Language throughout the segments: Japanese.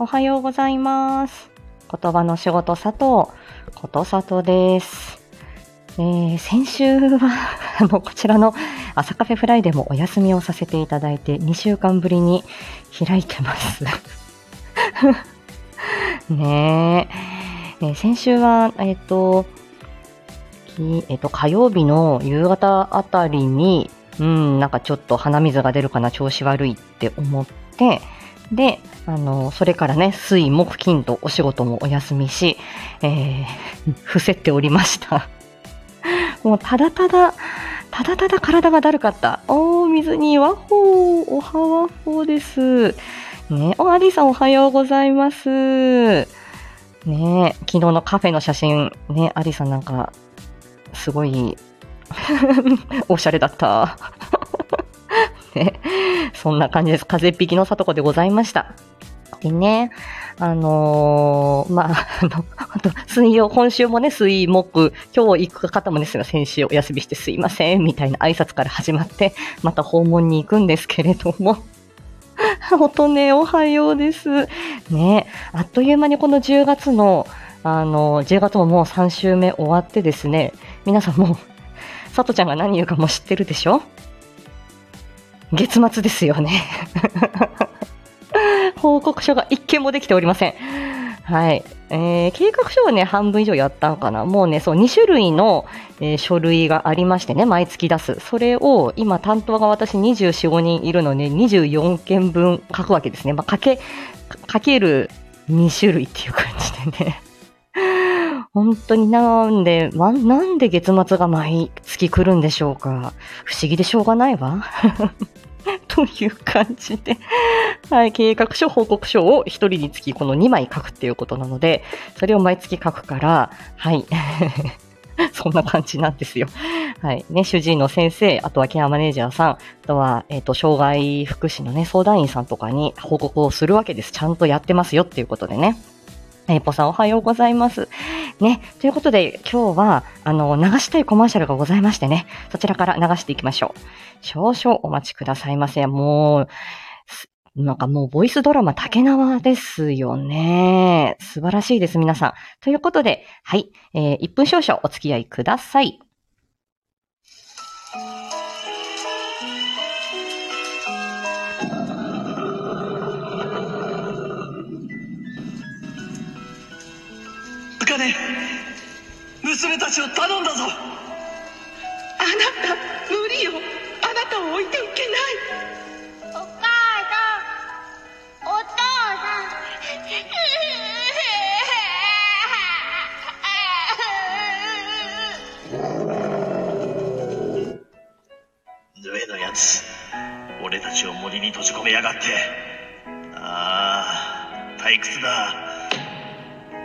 おはようございます。言葉の仕事佐藤、ことさとです。えー先週は、あの、こちらの朝カフェフライデもお休みをさせていただいて、2週間ぶりに開いてます。ねええ先週は、えっ、と、えっ、と、火曜日の夕方あたりに、うん、なんかちょっと鼻水が出るかな、調子悪いって思って、で、あの、それからね、水、木、金とお仕事もお休みし、えー、伏せておりました。もう、ただただ、ただただ体がだるかった。おー、水にワッホー、おはワッホーです。ね、お、アリさんおはようございます。ね昨日のカフェの写真、ね、アリさんなんか、すごい、おしゃれだった。ね、そんな感じです。風邪っ引きのさとこでございました。でね、あのーまあ、あの、あと水曜、今週もね、水木、今日行く方もですね、先週お休みしてすいません、みたいな挨拶から始まって、また訪問に行くんですけれども、音ね、おはようです。ね、あっという間にこの10月の、あの、10月ももう3週目終わってですね、皆さんもう、さとちゃんが何言うかも知ってるでしょ？月末ですよね。報告書が一件もできておりません。はい。えー計画書はね、半分以上やったんかな。もうね、そう、2種類の、えー書類がありましてね、毎月出す。それを、今、担当が私24、5人いるので、24件分書くわけですね。まあ、かけ、かける2種類っていう感じでね。本当になんで、ま、なんで月末が毎月来るんでしょうか？不思議でしょうがないわ。という感じで、はい、計画書、報告書を一人につきこの2枚書くっていうことなので、それを毎月書くから、はい。そんな感じなんですよ。はい。ね、主治医の先生、あとはケアマネージャーさん、あとは、えっ、と、障害福祉のね、相談員さんとかに報告をするわけです。ちゃんとやってますよっていうことでね。えー、ぽさんおはようございます。ね、ということで今日は、あの、流したいコマーシャルがございましてね、そちらから流していきましょう。少々お待ちくださいませ。もう、なんかもうボイスドラマ竹縄ですよね。素晴らしいです、皆さん。ということで、はい、えー1分少々お付き合いください。かね娘たちを頼んだぞ。あなた無理よ。あなたを置いていけない。お母さん、お父上のやつ俺たちを森に閉じ込めやがって。ああ退屈だ。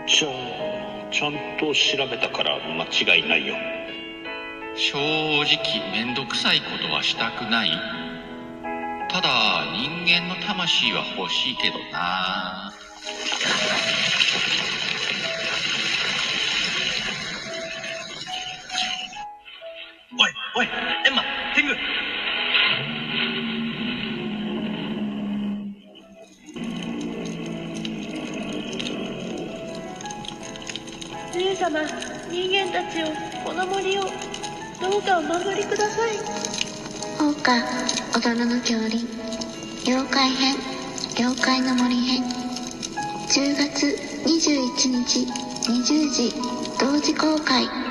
じゃあちゃんと調べたから間違いないよ。正直めんどくさいことはしたくない。ただ人間の魂は欲しいけどな。おいおい様人間たちをこの森をどうかお守りください。放火踊るの恐竜妖怪編妖怪の森編。10月21日20時同時公開。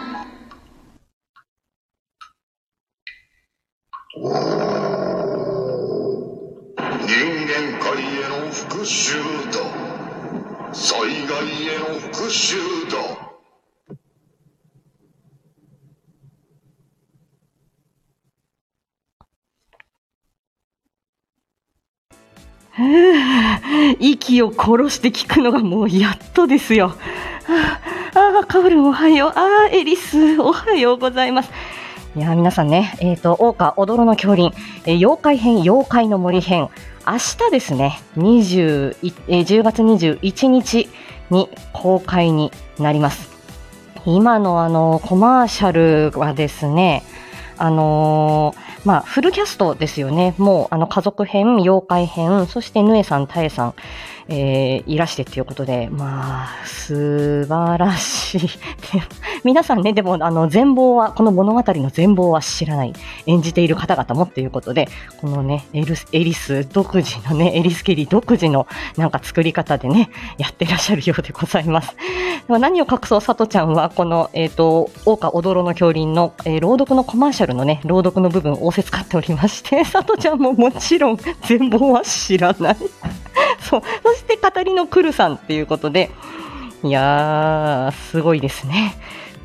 息を殺して聞くのがもうやっとですよ。ああ、カオルンおはよう。ああ、エリス、おはようございます。いや、皆さんね、えっ、と、桜花踊るの恐林、えー妖怪編、妖怪の森編、明日ですね、20えー10月21日に公開になります。今のあの、コマーシャルはですね、あのーまあ、フルキャストですよね。もう、あの、家族編、妖怪編、そして、ぬえさん、たえさん、えーいらしてっていうことで、まあ、素晴らしい。皆さんね、でも、あの、全貌は、この物語の全貌は知らない。演じている方々もっていうことで、このね、エルスエリス独自のね、エリス・ケリー独自のなんか作り方でね、やってらっしゃるようでございます。でも何を隠そう、さとちゃんは、この、えっ、と、大岡踊ろの恐林の、えー朗読のコマーシャルのね、朗読の部分を仰せ使っておりまして、さとちゃんももちろん全貌は知らない。そう。そして、語りのクルさんっていうことで、いやー、すごいですね。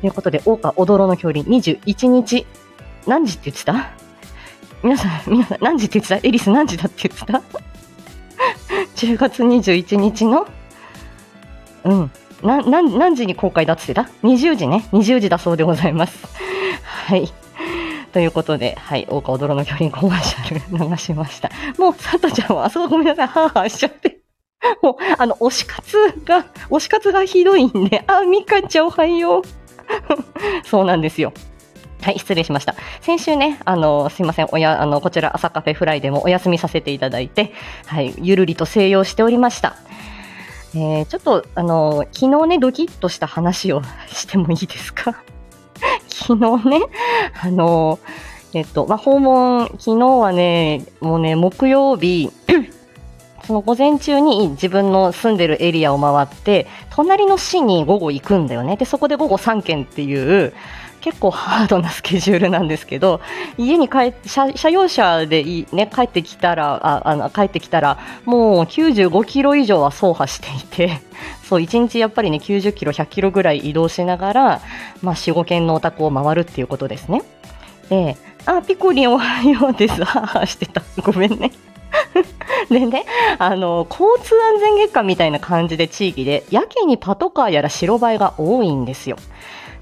ということで、大岡踊ろの恐林21日、何時って言ってた？皆さん、皆さん、何時って言ってた？エリス何時だって言ってた ?10 月21日の、うん、何時に公開だって言ってた ?20 時ね。20時だそうでございます。はい。ということで、はい、大川踊ろの巨輪コマーシャル流しました。もう、さとちゃんは、あ、そう、ごめんなさい、はーはーしちゃって。もう、あの、推し活が、推し活がひどいんで、あ、みかちゃんおはよう。そうなんですよ。はい、失礼しました。先週ね、あの、すいません、おや、あの、こちら朝カフェフライでもお休みさせていただいて、はい、ゆるりと静養しておりました。えー、ちょっと、あの、昨日ね、ドキッとした話をしてもいいですか？昨日ね、あの、えっと、まあ、訪問、昨日はね、もうね、木曜日、その午前中に自分の住んでるエリアを回って、隣の市に午後行くんだよね。で、そこで午後3件っていう、結構ハードなスケジュールなんですけど、家に帰って、車用車でいね、帰ってきたら、あ、あの、帰ってきたら、もう95キロ以上は走破していて、そう、1日やっぱりね、90キロ、100キロぐらい移動しながら、まあ、4、5軒のお宅を回るっていうことですね。で、あ、ピコリンおはようです。ははしてた。ごめんね。でね、あの、交通安全月間みたいな感じで地域で、やけにパトカーやら白バイが多いんですよ。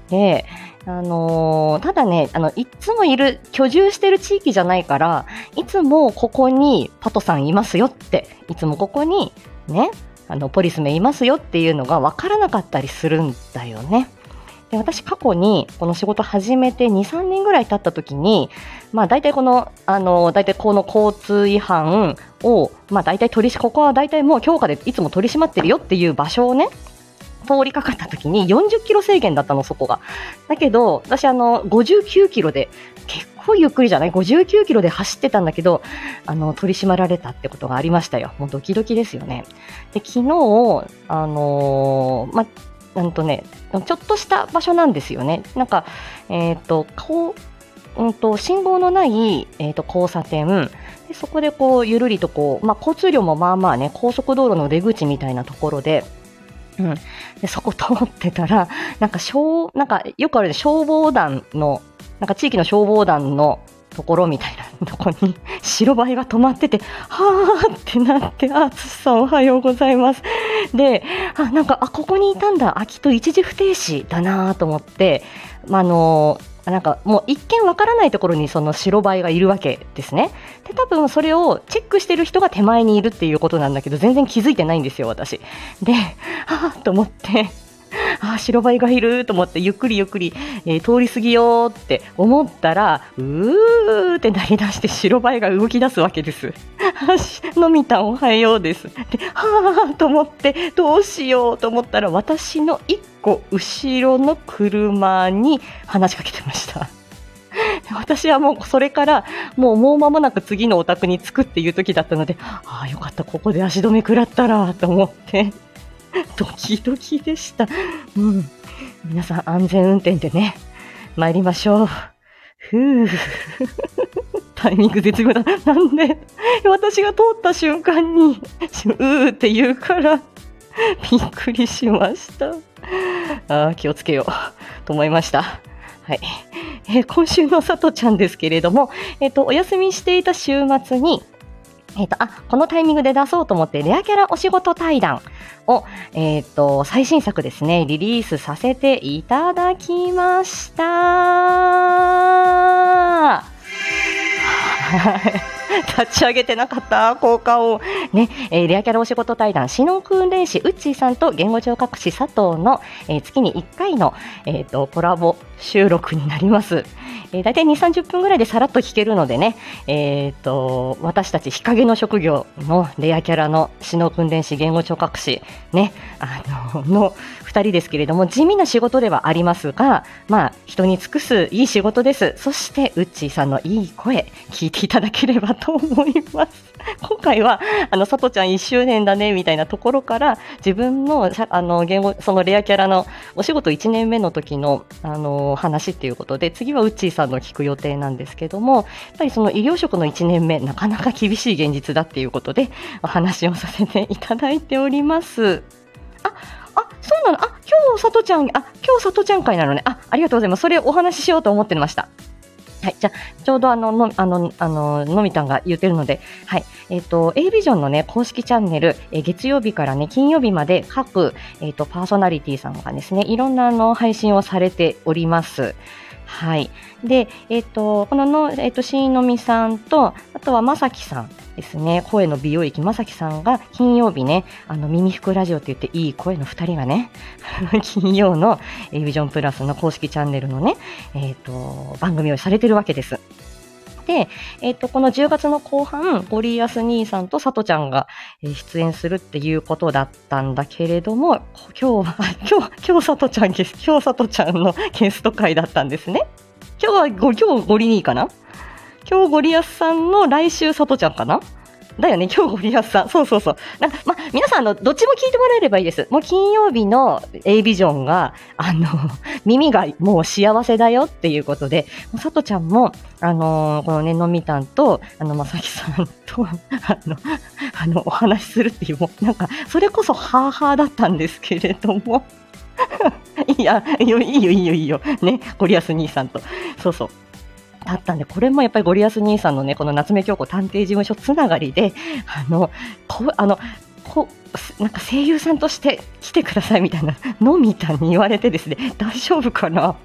で、あのーただね、あの、いつもいる、居住してる地域じゃないから、いつもここにパトさんいますよって、いつもここにね、あの、ポリスメいますよっていうのが分からなかったりするんだよね。で私過去にこの仕事始めて2、3年ぐらい経った時に、まあ大体この、あの、大体この交通違反を、まあ大体取り、ここは大体もう強化でいつも取り締まってるよっていう場所をね、通りかかった時に40キロ制限だったの、そこが。だけど、私あの、59キロで、結構ゆっくりじゃない ?59 キロで走ってたんだけど、あの、取り締まられたってことがありましたよ。もうドキドキですよね。で、昨日、あのーま、なんとね、ちょっとした場所なんですよね。なんか、えっ、と、こう、うんと、信号のない、えー、と交差点で、そこでこう、ゆるりとこう、まあ、交通量もまあまあね、高速道路の出口みたいなところで、うん。で、そこ通ってたら、なんか消、なんかよくあるで消防団の、なんか地域の消防団のところみたいな とこに白バイが止まってて、はーってなって、あ、つしさんおはようございます。で、あ、なんか、あ、ここにいたんだ。あ、きっと一時不停止だなと思って、まあ、あの、なんかもう一見わからないところにその白バイがいるわけですね。で、多分それをチェックしてる人が手前にいるっていうことなんだけど、全然気づいてないんですよ、私。で、はぁと思って、あ白バイがいると思ってゆっくりゆっくり、えー通り過ぎようって思ったらうーってなりだして白バイが動き出すわけです。のみたんおはようです。ではあと思ってどうしようと思ったら私の一個後ろの車に話しかけてました。私はもうそれからもうもう間もなく次のお宅に着くっていう時だったのでああよかったここで足止め食らったらと思って ドキドキでした。うん。皆さん安全運転でね、参りましょう。ふう。タイミング絶妙だ。なんで、私が通った瞬間に、うーって言うから、びっくりしました。あー気をつけようと思いました。はい。えー今週のさとちゃんですけれども、えっ、と、お休みしていた週末に、えっ、と、あ、このタイミングで出そうと思って、レアキャラお仕事対談を、えっ、と、最新作ですね、リリースさせていただきました。はい 立ち上げてなかった、効果音。ね、えーレアキャラお仕事対談、シノン訓練士、ウッチーさんと言語聴覚士佐藤の、えー月に1回の、えー、とコラボ収録になります。えー、大体2、30分ぐらいでさらっと聞けるのでね、えー、と私たち日陰の職業のレアキャラのシノ訓練士、言語聴覚士、ね、あのの2人ですけれども、地味な仕事ではありますが、まあ、人に尽くすいい仕事です。そして、ウッチーさんのいい声、聞いていただければと思います。今回は、あの、さとちゃん1周年だね、みたいなところから、自分の、あの、言語、そのレアキャラのお仕事1年目の時の、あの、話っていうことで、次はウッチーさんの聞く予定なんですけども、やっぱりその医療職の1年目、なかなか厳しい現実だっていうことで、お話をさせていただいております。あ、あ、そうなのあ、今日、さとちゃん、あ、今日、さとちゃん会なのね。あ、ありがとうございます。それお話ししようと思ってました。はい。じゃ、ちょうどあの、の、あの、あの、のみたんが言ってるので、はい。えっ、と、A ビジョンのね、公式チャンネル、えー月曜日からね、金曜日まで各、えっ、と、パーソナリティさんがですね、いろんなあの、配信をされております。はい。で、えっ、と、このの、えっ、と、しのみさんと、あとはまさきさんですね、声の美容液まさきさんが金曜日ね、あの、耳服ラジオって言っていい声の二人がね、金曜の A ビジョンプラスの公式チャンネルのね、えっ、と、番組をされてるわけです。で、えっ、と、この10月の後半、ゴリアス兄さんとさとちゃんが、出演するっていうことだったんだけれども、今日は、今日、今日さとちゃんゲス、今日さとちゃんの ゲスト会だったんですね。今日はご、今日ゴリ兄かな？今日ゴリアスさんの来週さとちゃんかな？だよね、今日ゴリアスさん。そうそうそう。な、ま、皆さん、あの、どっちも聞いてもらえればいいです。もう金曜日の A ビジョンが、あの、耳がもう幸せだよっていうことで、もうさとちゃんも、あのこのね、のみたんと、あの、まさきさんと、あの、あの、お話しするっていう、もう、なんか、それこそ、ハーハーだったんですけれども、いや、いいよ、いいよ、いいよ、いいよ。ね、ゴリアス兄さんと。そうそう。だったんで、これもやっぱりゴリアス兄さんのね、この夏目京子探偵事務所つながりで、あの、こあの、こなんか声優さんとして来てくださいみたいなのみたいに言われてですね、大丈夫かな？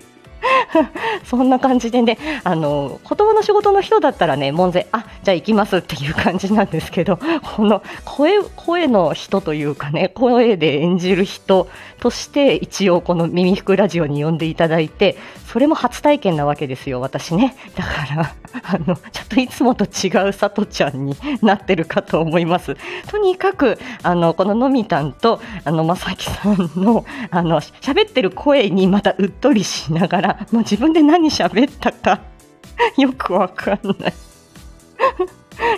そんな感じでね、あの、言葉の仕事の人だったらね、門前、あ、じゃあ行きますっていう感じなんですけど、この声、声の人というかね、声で演じる人として、一応この耳服ラジオに呼んでいただいて、それも初体験なわけですよ、私ね。だから、あの、ちょっといつもと違うさとちゃんになってるかと思います。とにかく、あの、こののみたんと、あの、まさきさんの、あの、喋ってる声にまたうっとりしながら、もう自分で何喋ったか、よくわかんない。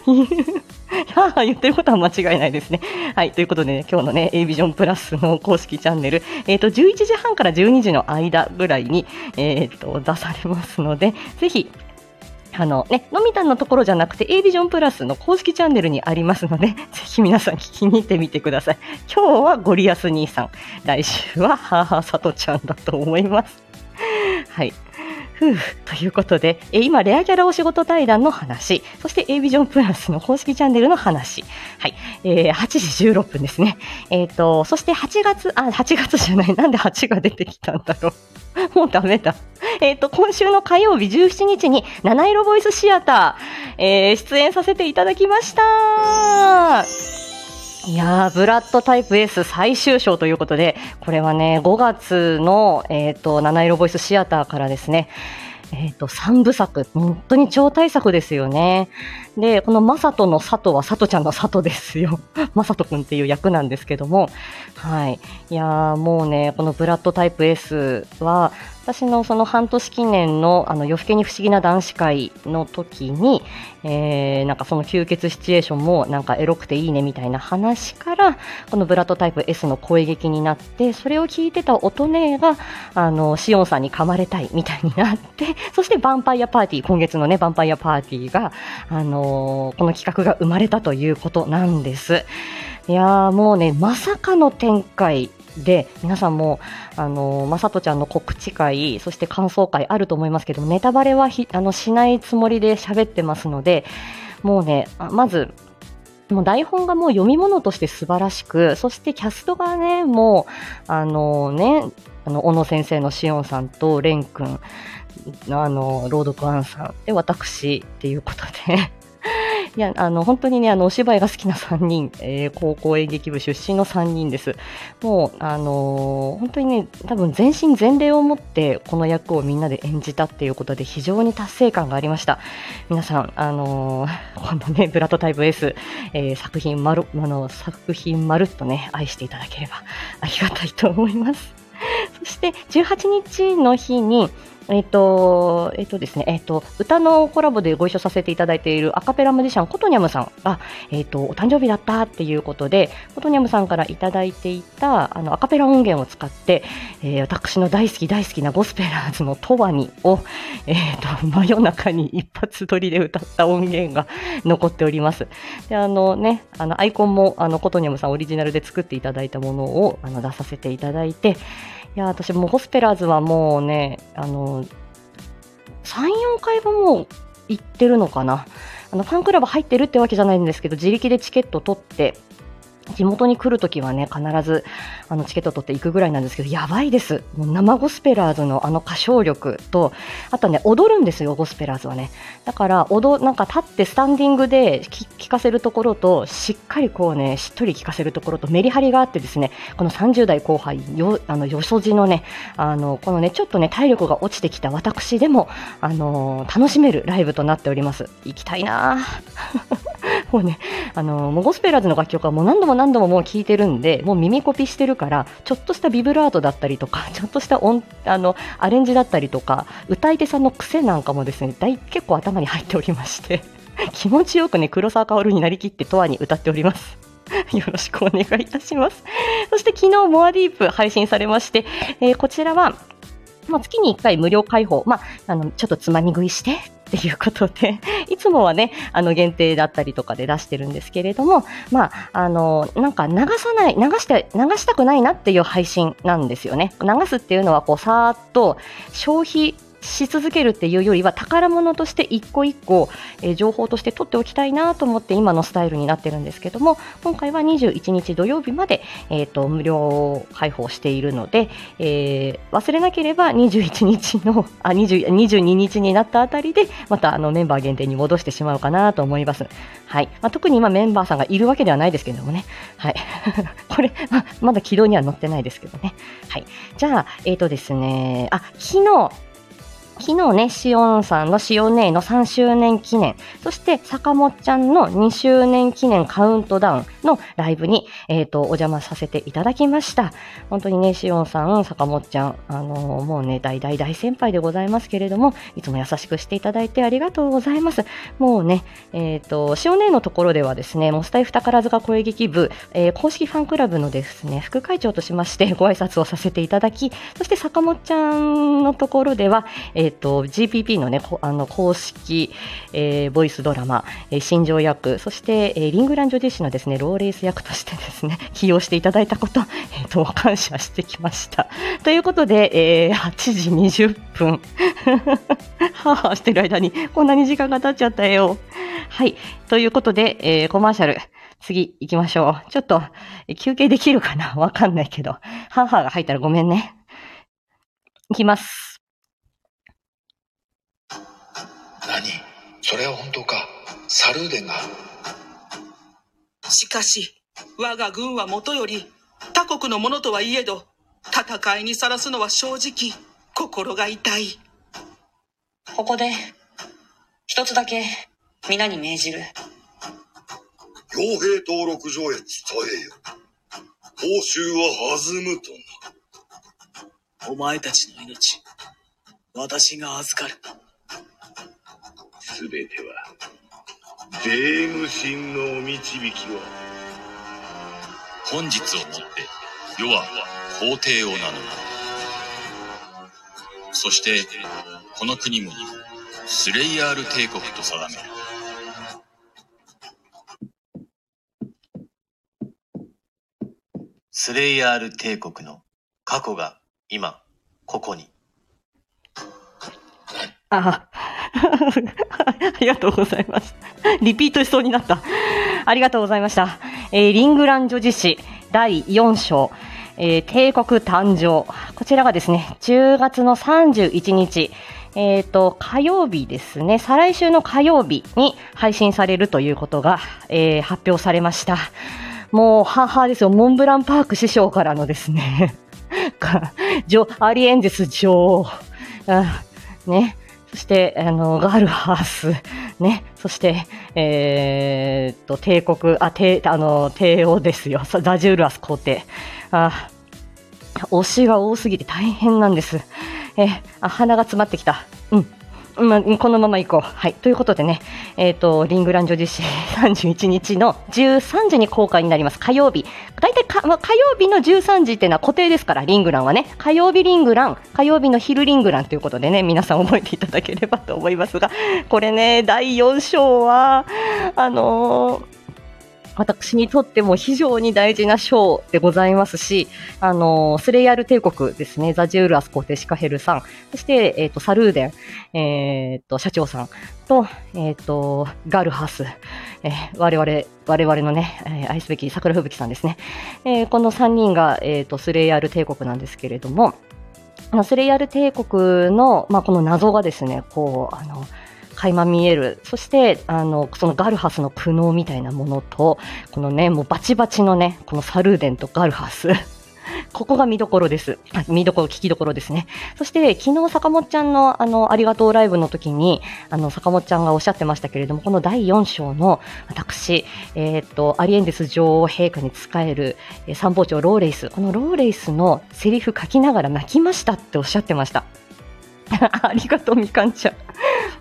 はあ、言ってることは間違いないですね。はい。ということで、ね、今日のね、A ビジョンプラスの公式チャンネル、えっ、と、11時半から12時の間ぐらいに、えっ、と、出されますので、ぜひ、あのね、のみたんのところじゃなくて、A ビジョンプラスの公式チャンネルにありますので、ぜひ皆さん聞きに行ってみてください。今日はゴリアス兄さん、来週は母さとちゃんだと思います。はい。ふうということで、え今、レアキャラお仕事対談の話、そして A ビジョンプラスの公式チャンネルの話、はい、えー8時16分ですね。えっ、と、そして8月、あ、8月じゃない、なんで8が出てきたんだろう。もうダメだ。えっ、と、今週の火曜日17日に、七色ボイスシアター、えー出演させていただきました。いやー、ブラッドタイプ S 最終章ということで、これはね、5月の、えっ、と、七色ボイスシアターからですね、えっ、と、3部作、本当に超大作ですよね。で、このマサトの佐藤は佐藤ちゃんの佐藤ですよ。マサトくんっていう役なんですけども、はい。いやー、もうね、このブラッドタイプ S は、私のその半年記念のあの夜更けに不思議な男子会の時に、えー、なんかその吸血シチュエーションもなんかエロくていいねみたいな話から、このブラッドタイプ S の声劇になって、それを聞いてた音姉が、あの、シオンさんに噛まれたいみたいになって、そしてヴァンパイアパーティー、今月のね、ヴァンパイアパーティーが、あのーこの企画が生まれたということなんです。いやもうね、まさかの展開で、皆さんも、あのーまさとちゃんの告知会、そして感想会あると思いますけど、ネタバレはあのしないつもりで喋ってますので、もうね、まず、もう台本がもう読み物として素晴らしく、そしてキャストがね、もう、あのね、あの、小野先生のしおんさんと、れんくん、あの、朗読アンさんで、私っていうことで、いや、あの、本当にね、あの、お芝居が好きな3人、えー高校演劇部出身の3人です。もう、あのー本当にね、多分全身全霊を持って、この役をみんなで演じたっていうことで、非常に達成感がありました。皆さん、あのーこのね、ブラッドタイプ S、えー作品まる、あの、作品まるっとね、愛していただければありがたいと思います。そして、18日の日に、えっ、と、えっ、とですね、えっ、と、歌のコラボでご一緒させていただいているアカペラマジシャン、コトニャムさんが、えっ、と、お誕生日だったっていうことで、コトニャムさんからいただいていた、あの、アカペラ音源を使って、え私の大好き大好きなゴスペラーズのトワニを、えっ、と、真夜中に一発撮りで歌った音源が残っております。で、あのね、あの、アイコンも、あの、コトニャムさんオリジナルで作っていただいたものを、あの、出させていただいて、や、私もうゴスペラーズはもうね、あの、3、4回分もう行ってるのかな。あの、ファンクラブ入ってるってわけじゃないんですけど、自力でチケット取って、地元に来るときはね、必ずあのチケット取っていくぐらいなんですけど、やばいです。もう生ゴスペラーズのあの歌唱力と、あとね、踊るんですよ、ゴスペラーズはね。だから、踊、なんか立ってスタンディングで聞聞かせるところと、しっかりこうね、しっとり聞かせるところと、メリハリがあってですね、この30代後輩、よ、あの、よそじのね、あの、このね、ちょっとね、体力が落ちてきた私でも、あの楽しめるライブとなっております。行きたいなぁ もうね、あのもうゴスペラーズの楽曲はもう何度も何度ももう聴いてるんで、もう耳コピしてるから、ちょっとしたビブラートだったりとか、ちょっとした音、あの、アレンジだったりとか、歌い手さんの癖なんかもですね、大結構頭に入っておりまして、気持ちよくね、黒沢薫になりきってとわに歌っております。よろしくお願いいたします。そして昨日、モアディープ配信されまして、えーこちらは、まあ、月に1回無料開放、まあ、あの、ちょっとつまみ食いしてっていうことで、いつもはね、あの、限定だったりとかで出してるんですけれども、まあ、あの、なんか流さない、流して、流したくないなっていう配信なんですよね。流すっていうのは、こう、さーっと消費し続けるっていうよりは宝物として一個一個、えー情報として取っておきたいなと思って今のスタイルになってるんですけども今回は21日土曜日まで、えー、と無料開放しているので、えー忘れなければ21日のあ20 22日になったあたりでまたあのメンバー限定に戻してしまうかなと思います。はいまあ、特に今メンバーさんがいるわけではないですけれどもね。はい。これ、ままだ軌道には乗ってないですけどね。はい。じゃあ、えっ、とですね、あ、昨日、昨日ね、しおんさんのしおねえの3周年記念、そして坂本ちゃんの2周年記念カウントダウンのライブに、えっ、と、お邪魔させていただきました。本当にね、しおんさん、坂本ちゃん、あのもうね、大大大先輩でございますけれども、いつも優しくしていただいてありがとうございます。もうね、えっ、と、しおねえのところではですね、もうスタイフ宝塚声劇部、えー公式ファンクラブのですね、副会長としましてご挨拶をさせていただき、そして坂本ちゃんのところでは、ええっ、と、GPP のね、あの、公式、えーボイスドラマ、えー新庄役、そして、えーリングランジョ自身のですね、ローレース役としてですね、起用していただいたこと、えっ、と、感謝してきました。ということで、えー8時20分、はぁはぁしてる間に、こんなに時間が経っちゃったよ。はい。ということで、えーコマーシャル、次行きましょう。ちょっと、休憩できるかな？わかんないけど。ハーハーが入ったらごめんね。いきます。何？それは本当か？サルーデンが？しかし、我が軍はもとより、他国のものとはいえど、戦いにさらすのは正直、心が痛い。ここで、一つだけ、皆に命じる。傭兵登録状へ伝えよ。報酬は弾むとな。お前たちの命、私が預かる。すべては、霊夢神のお導きを。本日をもって世は皇帝を名乗るそしてこの国々をスレイヤール帝国と定めるスレイヤール帝国の過去が今、ここに。ああ ありがとうございます。リピートしそうになった。ありがとうございました。えーリングラン女子史第4章、えー帝国誕生。こちらがですね、10月の31日、えっ、と、火曜日ですね、再来週の火曜日に配信されるということが、えー発表されました。もう、母ですよ、モンブランパーク師匠からのですね、ジョアリエンデス女王、ね、そして、あの、ガールハース、ね、そして、えーっと、帝国、あ、帝、あの、帝王ですよ、ザジュールアス皇帝。あ、推しが多すぎて大変なんです。えあ、鼻が詰まってきた。うん。まあ、このまま行こう。はい。ということでね、えっ、と、リングラン女子誌31日の13時に公開になります。火曜日。大体か、まあ、火曜日の13時っていうのは固定ですから、リングランはね。火曜日リングラン、火曜日の昼リングランということでね、皆さん覚えていただければと思いますが、これね、第4章は、あのー私にとっても非常に大事な章でございますし、あの、スレイヤル帝国ですね、ザジュールアス皇帝シカヘルさん、そして、えっ、と、サルーデン、えっ、と、社長さん。と、えっ、と、ガルハス、えー我々、我々のね、えー愛すべき桜吹雪さんですね。えーこの3人が、えっ、と、スレイヤル帝国なんですけれども、スレイヤル帝国の、まあ、この謎がですね、こう、あの、垣間見える。そして、あの、そのガルハスの苦悩みたいなものと、このね、もうバチバチのね、このサルーデンとガルハス。ここが見どころです。見どころ、聞きどころですね。そして、昨日坂本ちゃんの、あの、ありがとうライブの時に、あの、坂本ちゃんがおっしゃってましたけれども、この第4章の、私、えーっと、アリエンデス女王陛下に仕える、え参謀長ローレイス、このローレイスのセリフ書きながら泣きましたっておっしゃってました。ありがとう、みかんちゃん。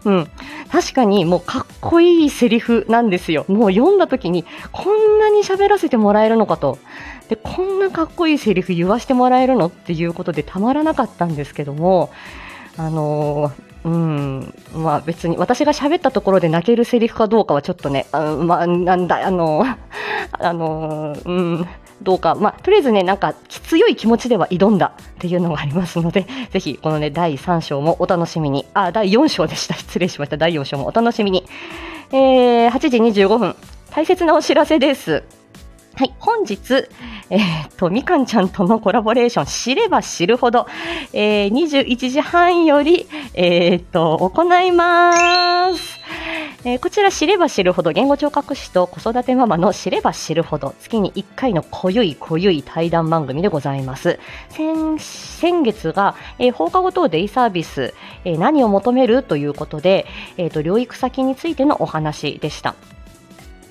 うん。確かにもうかっこいいセリフなんですよ。もう読んだ時にこんなに喋らせてもらえるのかと。で、こんなかっこいいセリフ言わせてもらえるのっていうことでたまらなかったんですけども、あのーうん、まあ別に私が喋ったところで泣けるセリフかどうかはちょっとね、あまあなんだ、あのあのうん、どうか、まあ、とりあえずね、なんか強い気持ちでは挑んだっていうのがありますので、ぜひこのね、第3章もお楽しみに、あ、第4章でした。失礼しました。第4章もお楽しみに。えー、8時25分、大切なお知らせです。はい、本日、えーっと、みかんちゃんとのコラボレーション、知れば知るほど、えー、21時半より、えーっと、行います。えーこちら知れば知るほど言語聴覚士と子育てママの知れば知るほど月に1回の濃ゆい濃ゆい対談番組でございます。先先月が、えー放課後等デイサービス、えー何を求める？ということで、えーと療育先についてのお話でした。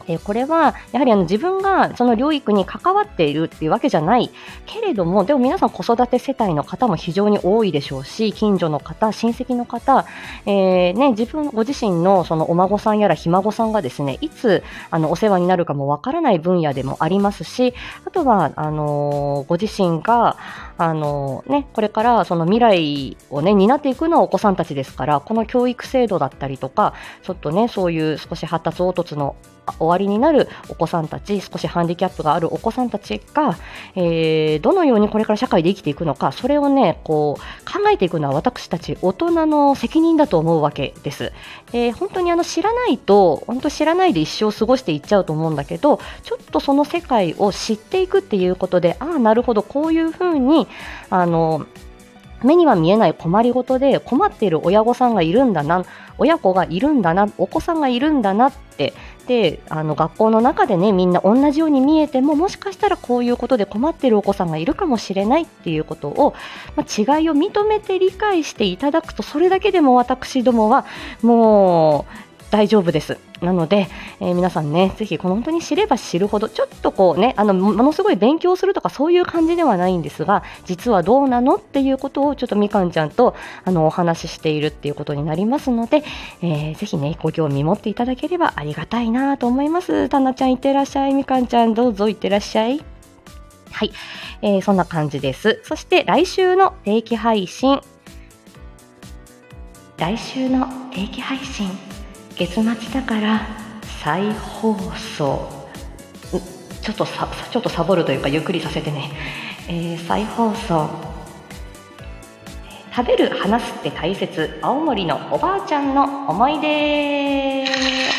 えこれはやはりあの自分がその療育に関わっているっていうわけじゃない。けれどもでも皆さん子育て世帯の方も非常に多いでしょうし近所の方、親戚の方、えーね、自分ご自身のそのお孫さんやらひ孫さんがですねいつあのお世話になるかもわからない分野でもありますしあとはあのーご自身があのね、これからその未来をね、担っていくのはお子さんたちですから、この教育制度だったりとか、ちょっとね、そういう少し発達凹凸の終わりになるお子さんたち、少しハンディキャップがあるお子さんたちが、えーどのようにこれから社会で生きていくのか、それをね、こう、考えていくのは私たち大人の責任だと思うわけです。えー本当にあの知らないと、本当知らないで一生過ごしていっちゃうと思うんだけど、ちょっとその世界を知っていくっていうことで、ああ、なるほど、こういうふうに、あの、目には見えない困りごとで困っている親御さんがいるんだな、親子がいるんだな、お子さんがいるんだなって、で、あの学校の中でね、みんな同じように見えても、もしかしたらこういうことで困ってるお子さんがいるかもしれないっていうことを、まあ、違いを認めて理解していただくと、それだけでも私どもは、もう、大丈夫です。なので、えー皆さんね、ぜひこの本当に知れば知るほど、ちょっとこうね、あの、ものすごい勉強するとかそういう感じではないんですが、実はどうなのっていうことをちょっとみかんちゃんと、あの、お話ししているっていうことになりますので、えーぜひね、ご興味持っていただければありがたいなと思います。たなちゃんいってらっしゃい、みかんちゃんどうぞいってらっしゃい。はい、えーそんな感じです。そして来週の定期配信、来週の定期配信、月末だから再放送。ちょっとさ、ちょっとサボるというかゆっくりさせてね。えー再放送。食べる、話すって大切。青森のおばあちゃんの思い出。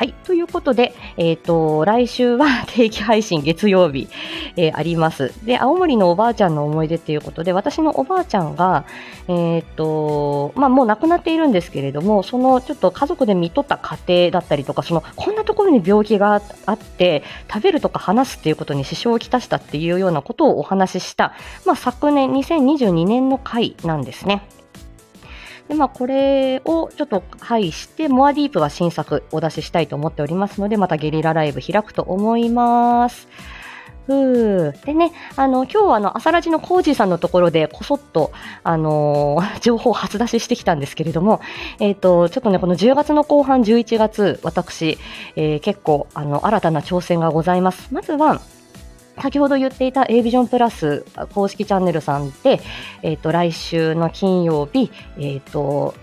はい、ということで、えっ、と、来週は 定期配信月曜日、えーあります。で、青森のおばあちゃんの思い出っていうことで、私のおばあちゃんが、えっ、と、まあ、もう亡くなっているんですけれども、そのちょっと家族で見とった家庭だったりとか、その、こんなところに病気があって、食べるとか話すっていうことに支障をきたしたっていうようなことをお話しした、まあ、昨年2022年の回なんですね。で、まあ、これをちょっと配して、モアディープは新作お出ししたいと思っておりますので、またゲリラライブ開くと思います。ふでね、あの、今日はあの、朝ラジのコージーさんのところで、こそっと、あのー情報を初出ししてきたんですけれども、えっ、と、ちょっとね、この10月の後半、11月、私、えー結構、あの、新たな挑戦がございます。まずは、先ほど言っていた A ビジョンプラス公式チャンネルさんで、えっ、と、来週の金曜日、えっ、と、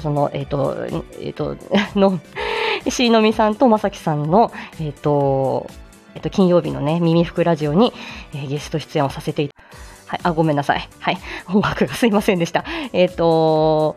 その、えっ、と、えっ、と、の、しのみさんとまさきさんの、えっ、と、えっ、と、金曜日のね、耳服ラジオに、えーゲスト出演をさせていはい、あ、ごめんなさい。はい、音楽がすいませんでした。えっ、と、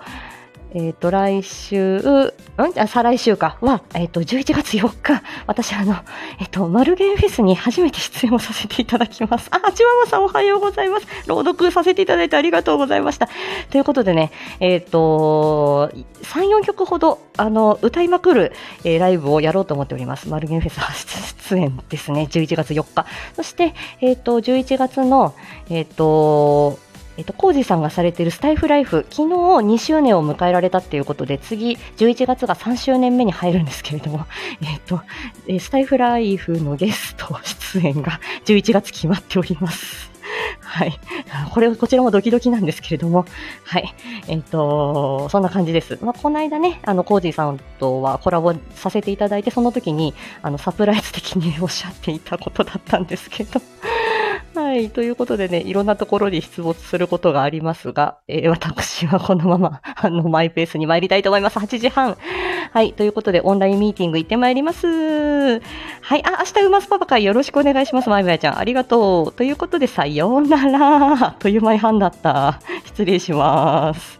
えっ、と、来週、ん？あ、再来週か、は、えっ、と、11月4日、私、あの、えっ、と、マルゲンフェスに初めて出演をさせていただきます。あ、チワワさんおはようございます。朗読させていただいてありがとうございました。ということでね、えっ、と、3、4曲ほど、あの、歌いまくる、えーライブをやろうと思っております。マルゲンフェス初出演ですね、11月4日。そして、えっ、と、11月の、えっ、と、えっと、コージさんがされているスタイフライフ、昨日2周年を迎えられたっていうことで、次、11月が3周年目に入るんですけれども、えっと、スタイフライフのゲスト出演が11月決まっております。はい。これ、こちらもドキドキなんですけれども、はい。えっ、と、そんな感じです。まあ、この間ね、あの、コージーさんとはコラボさせていただいて、その時に、あの、サプライズ的におっしゃっていたことだったんですけど、はい。ということでね、いろんなところに出没することがありますが、えー私はこのまま、あの、マイペースに参りたいと思います。8時半。はい。ということで、オンラインミーティング行ってまいります。はい。あ、明日、うますパパ会よろしくお願いします。まいまやちゃん。ありがとう。ということで、さようなら。という前半だった。失礼します。